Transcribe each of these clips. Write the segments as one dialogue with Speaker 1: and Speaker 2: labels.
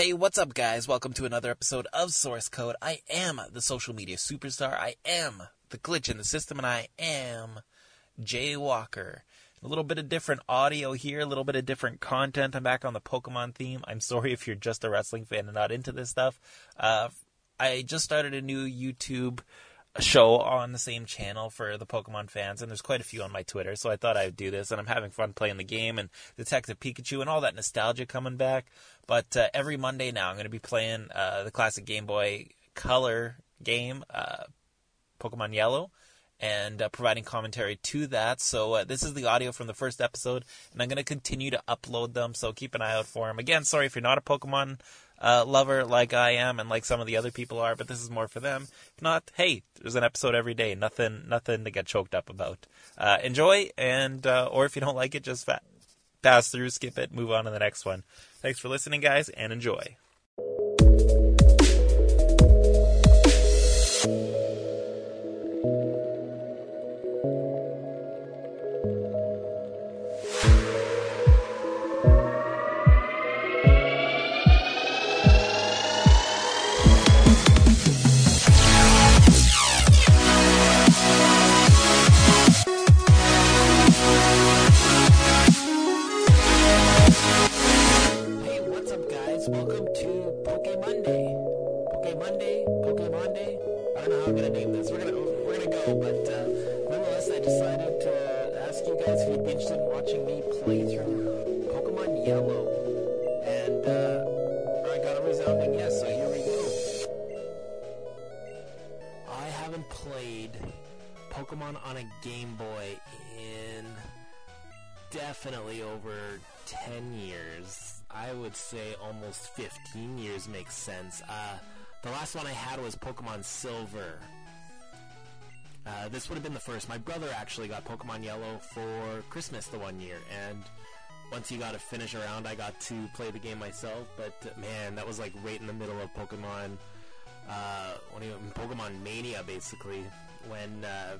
Speaker 1: Hey, what's up, guys? Welcome to another episode of Source Code. I am the social media superstar. I am the glitch in the system, and I am Jay Walker. A little bit of different audio here, a little bit of different content. I'm back on the Pokemon theme. I'm sorry if you're just a wrestling fan and not into this stuff. Uh, I just started a new YouTube show on the same channel for the Pokemon fans, and there's quite a few on my Twitter, so I thought I'd do this, and I'm having fun playing the game and Detective Pikachu and all that nostalgia coming back. But uh, every Monday now, I'm going to be playing uh, the classic Game Boy Color game, uh, Pokemon Yellow, and uh, providing commentary to that. So uh, this is the audio from the first episode, and I'm going to continue to upload them. So keep an eye out for them. Again, sorry if you're not a Pokemon uh, lover like I am and like some of the other people are, but this is more for them. If not, hey, there's an episode every day. Nothing, nothing to get choked up about. Uh, enjoy, and uh, or if you don't like it, just fa- pass through, skip it, move on to the next one. Thanks for listening, guys, and enjoy. Guys? Welcome to Poke Monday. Poke Monday, Poke Monday. I don't know how I'm gonna name this. We're gonna we're gonna go, but uh, nonetheless, I decided to ask you guys if you'd be interested in watching me play through Pokemon Yellow, and uh, I got a resounding yes. So here we go. I haven't played Pokemon on a Game Boy in definitely over 10 years. I would say almost 15 years makes sense. Uh, the last one I had was Pokemon Silver. Uh, this would have been the first. My brother actually got Pokemon Yellow for Christmas the one year, and once he got to finish around, I got to play the game myself. But uh, man, that was like right in the middle of Pokemon, uh, do you, Pokemon Mania, basically, when uh,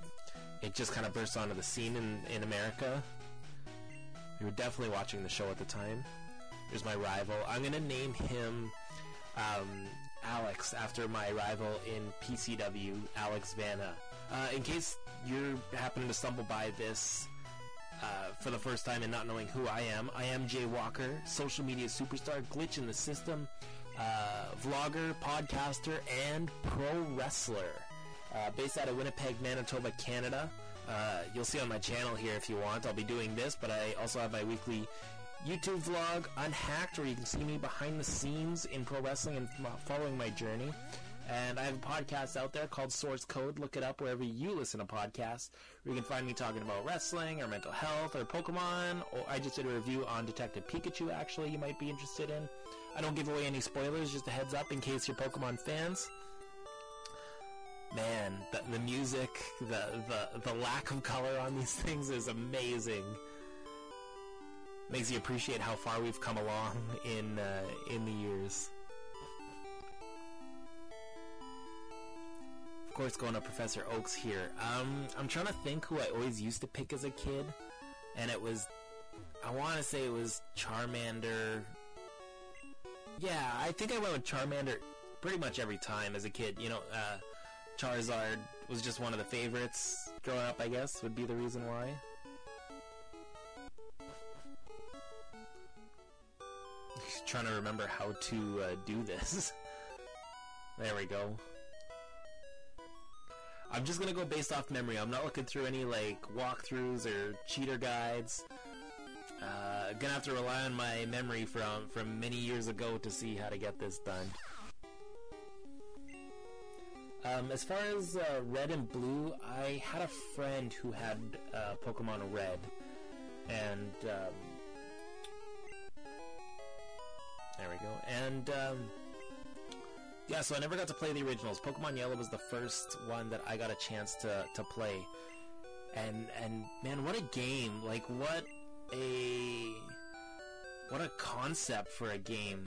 Speaker 1: it just kind of burst onto the scene in, in America. We were definitely watching the show at the time. Here's my rival. I'm gonna name him um, Alex after my rival in PCW, Alex Vanna. Uh, in case you're happening to stumble by this uh, for the first time and not knowing who I am, I am Jay Walker, social media superstar, glitch in the system, uh, vlogger, podcaster, and pro wrestler. Uh, based out of Winnipeg, Manitoba, Canada. Uh, you'll see on my channel here if you want. I'll be doing this, but I also have my weekly YouTube vlog, Unhacked, where you can see me behind the scenes in pro wrestling and uh, following my journey. And I have a podcast out there called Source Code. Look it up wherever you listen to podcasts. Where you can find me talking about wrestling or mental health or Pokemon. Or I just did a review on Detective Pikachu. Actually, you might be interested in. I don't give away any spoilers. Just a heads up in case you're Pokemon fans man, the, the music, the, the the lack of color on these things is amazing. Makes you appreciate how far we've come along in uh, in the years. Of course, going to Professor Oaks here. Um, I'm trying to think who I always used to pick as a kid, and it was, I want to say it was Charmander. Yeah, I think I went with Charmander pretty much every time as a kid. You know, uh, Charizard was just one of the favorites growing up, I guess, would be the reason why. Trying to remember how to uh, do this. there we go. I'm just gonna go based off memory. I'm not looking through any like walkthroughs or cheater guides. Uh, gonna have to rely on my memory from from many years ago to see how to get this done. Um, as far as uh, red and blue, I had a friend who had uh, Pokemon Red, and um, And um, yeah, so I never got to play the originals. Pokemon Yellow was the first one that I got a chance to to play, and and man, what a game! Like what a what a concept for a game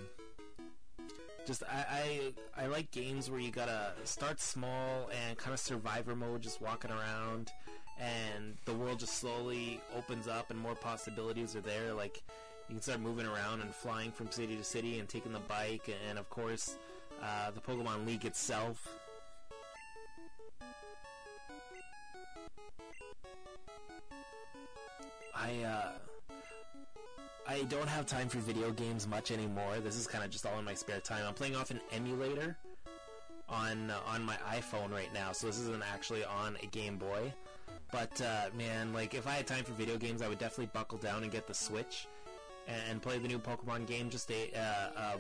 Speaker 1: just I, I I like games where you gotta start small and kind of survivor mode, just walking around, and the world just slowly opens up and more possibilities are there. Like You can start moving around and flying from city to city and taking the bike, and of course, uh, the Pokemon League itself. I, uh, I don't have time for video games much anymore. This is kind of just all in my spare time. I'm playing off an emulator on uh, on my iPhone right now, so this isn't actually on a Game Boy. But uh, man, like if I had time for video games, I would definitely buckle down and get the Switch and, play the new Pokemon game. Just a uh, um,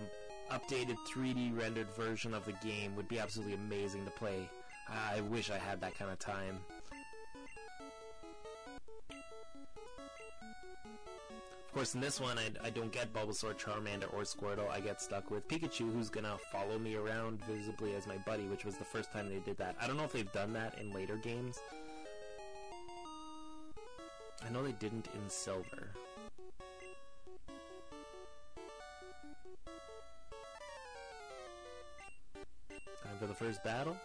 Speaker 1: updated 3D rendered version of the game would be absolutely amazing to play. I wish I had that kind of time. Of course, in this one, I, I don't get Bulbasaur, Charmander, or Squirtle. I get stuck with Pikachu, who's gonna follow me around visibly as my buddy, which was the first time they did that. I don't know if they've done that in later games. I know they didn't in Silver. Time for the first battle.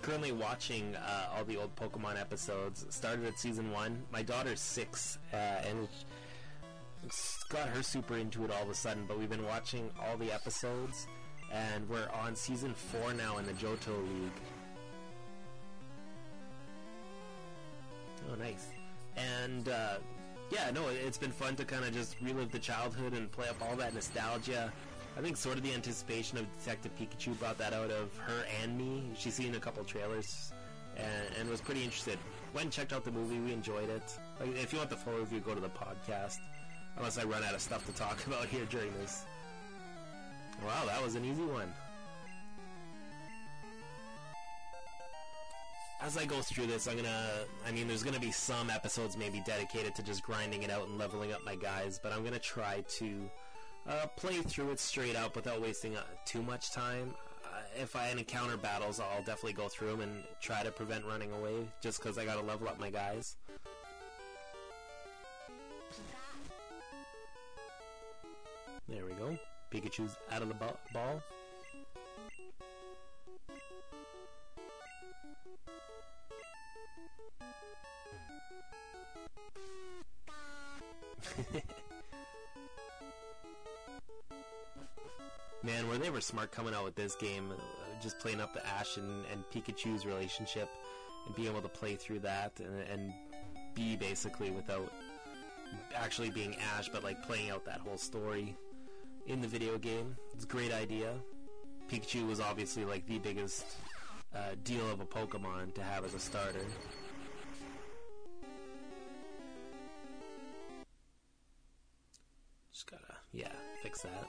Speaker 1: currently watching uh, all the old Pokemon episodes. Started at season one. My daughter's six, uh, and got her super into it all of a sudden. But we've been watching all the episodes, and we're on season four now in the Johto League. Oh, nice. And uh, yeah, no, it's been fun to kind of just relive the childhood and play up all that nostalgia. I think sort of the anticipation of Detective Pikachu brought that out of her and me. She's seen a couple trailers and, and was pretty interested. Went and checked out the movie. We enjoyed it. Like, if you want the full review, go to the podcast. Unless I run out of stuff to talk about here during this. Wow, that was an easy one. As I go through this, I'm gonna. I mean, there's gonna be some episodes maybe dedicated to just grinding it out and leveling up my guys, but I'm gonna try to uh, play through it straight up without wasting uh, too much time. Uh, if I encounter battles, I'll definitely go through them and try to prevent running away, just because I gotta level up my guys. There we go. Pikachu's out of the ball. Man, were they were smart coming out with this game, uh, just playing up the Ash and, and, Pikachu's relationship, and being able to play through that and, and be basically without actually being Ash, but like playing out that whole story in the video game. It's a great idea. Pikachu was obviously like the biggest uh, deal of a Pokemon to have as a starter. Yeah, fix that.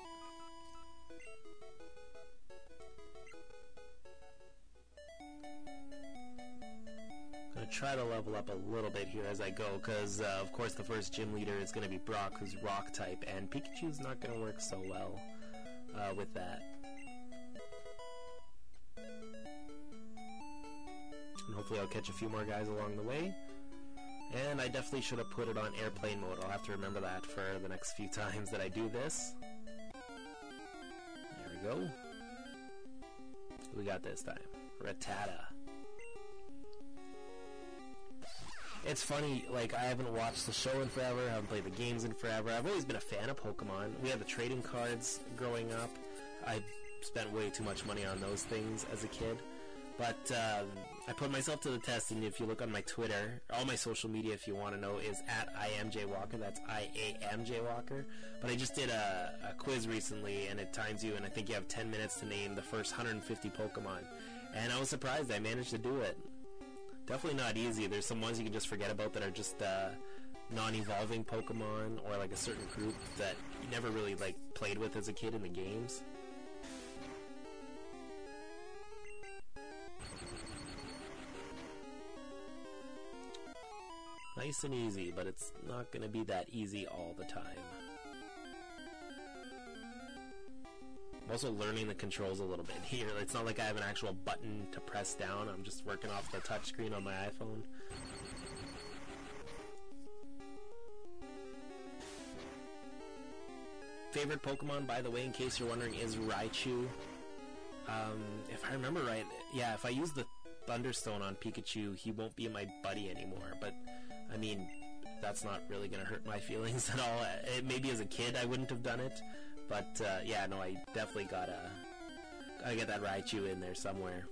Speaker 1: Gonna try to level up a little bit here as I go, because uh, of course the first gym leader is to be Brock, who's Rock type, and Pikachu's not to work so well uh, with that. And hopefully I'll catch a few more guys along the way. And I definitely should have put it on airplane mode. I'll have to remember that for the next few times that I do this. There we go. we got this time? Rattata. it's funny, like, I haven't watched the show in forever, I haven't played the games in forever. I've always been a fan of Pokemon. We had the trading cards growing up. I spent way too much money on those things as a kid. But um, I put myself to the test, and if you look on my Twitter, all my social media, if you want to know, is at I am Jay Walker. That's I A M J Walker. But I just did a, a quiz recently, and it times you, and I think you have 10 minutes to name the first 150 Pokemon. And I was surprised I managed to do it definitely not easy. There's some ones you can just forget about that are just uh, non-evolving Pokemon or like a certain group that you never really like played with as a kid in the games. Nice and easy, but it's not going to be that easy all the time. I'm also learning the controls a little bit here. It's not like I have an actual button to press down. I'm just working off the touchscreen on my iPhone. Favorite Pokemon, by the way, in case you're wondering, is Raichu. Um, if I remember right, yeah, if I use the Thunderstone on Pikachu, he won't be my buddy anymore. But, I mean, that's not really going to hurt my feelings at all. It, maybe as a kid I wouldn't have done it, but uh, yeah, no, I definitely gotta, gotta get that Raichu in there somewhere.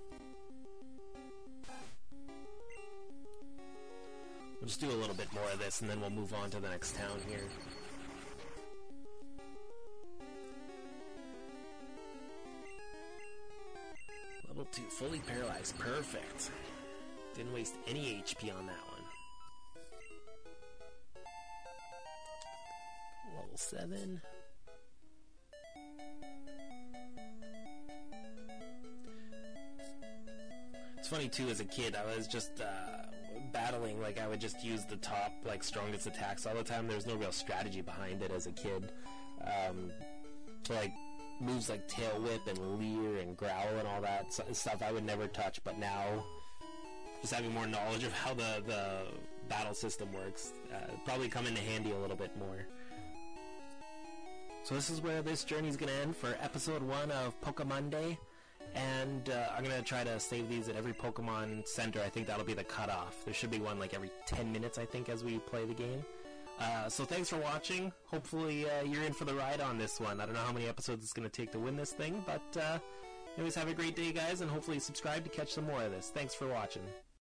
Speaker 1: We'll just do a little bit more of this and then we'll move on to the next town here. Level 2, fully paralyzed. Perfect. Didn't waste any HP on that one. Level 7. It's funny too, as a kid, I was just uh, battling, like I would just use the top, like strongest attacks all the time. There was no real strategy behind it as a kid. Um, like moves like tail whip and leer and growl and all that stuff I would never touch, but now just having more knowledge of how the, the battle system works uh, probably come into handy a little bit more. So this is where this journey is going to end for episode 1 of Pokemonday. And uh, I'm going to try to save these at every Pokemon Center. I think that'll be the cutoff. There should be one like every 10 minutes, I think, as we play the game. Uh, so thanks for watching. Hopefully uh, you're in for the ride on this one. I don't know how many episodes it's going to take to win this thing, but uh, anyways, have a great day, guys, and hopefully subscribe to catch some more of this. Thanks for watching.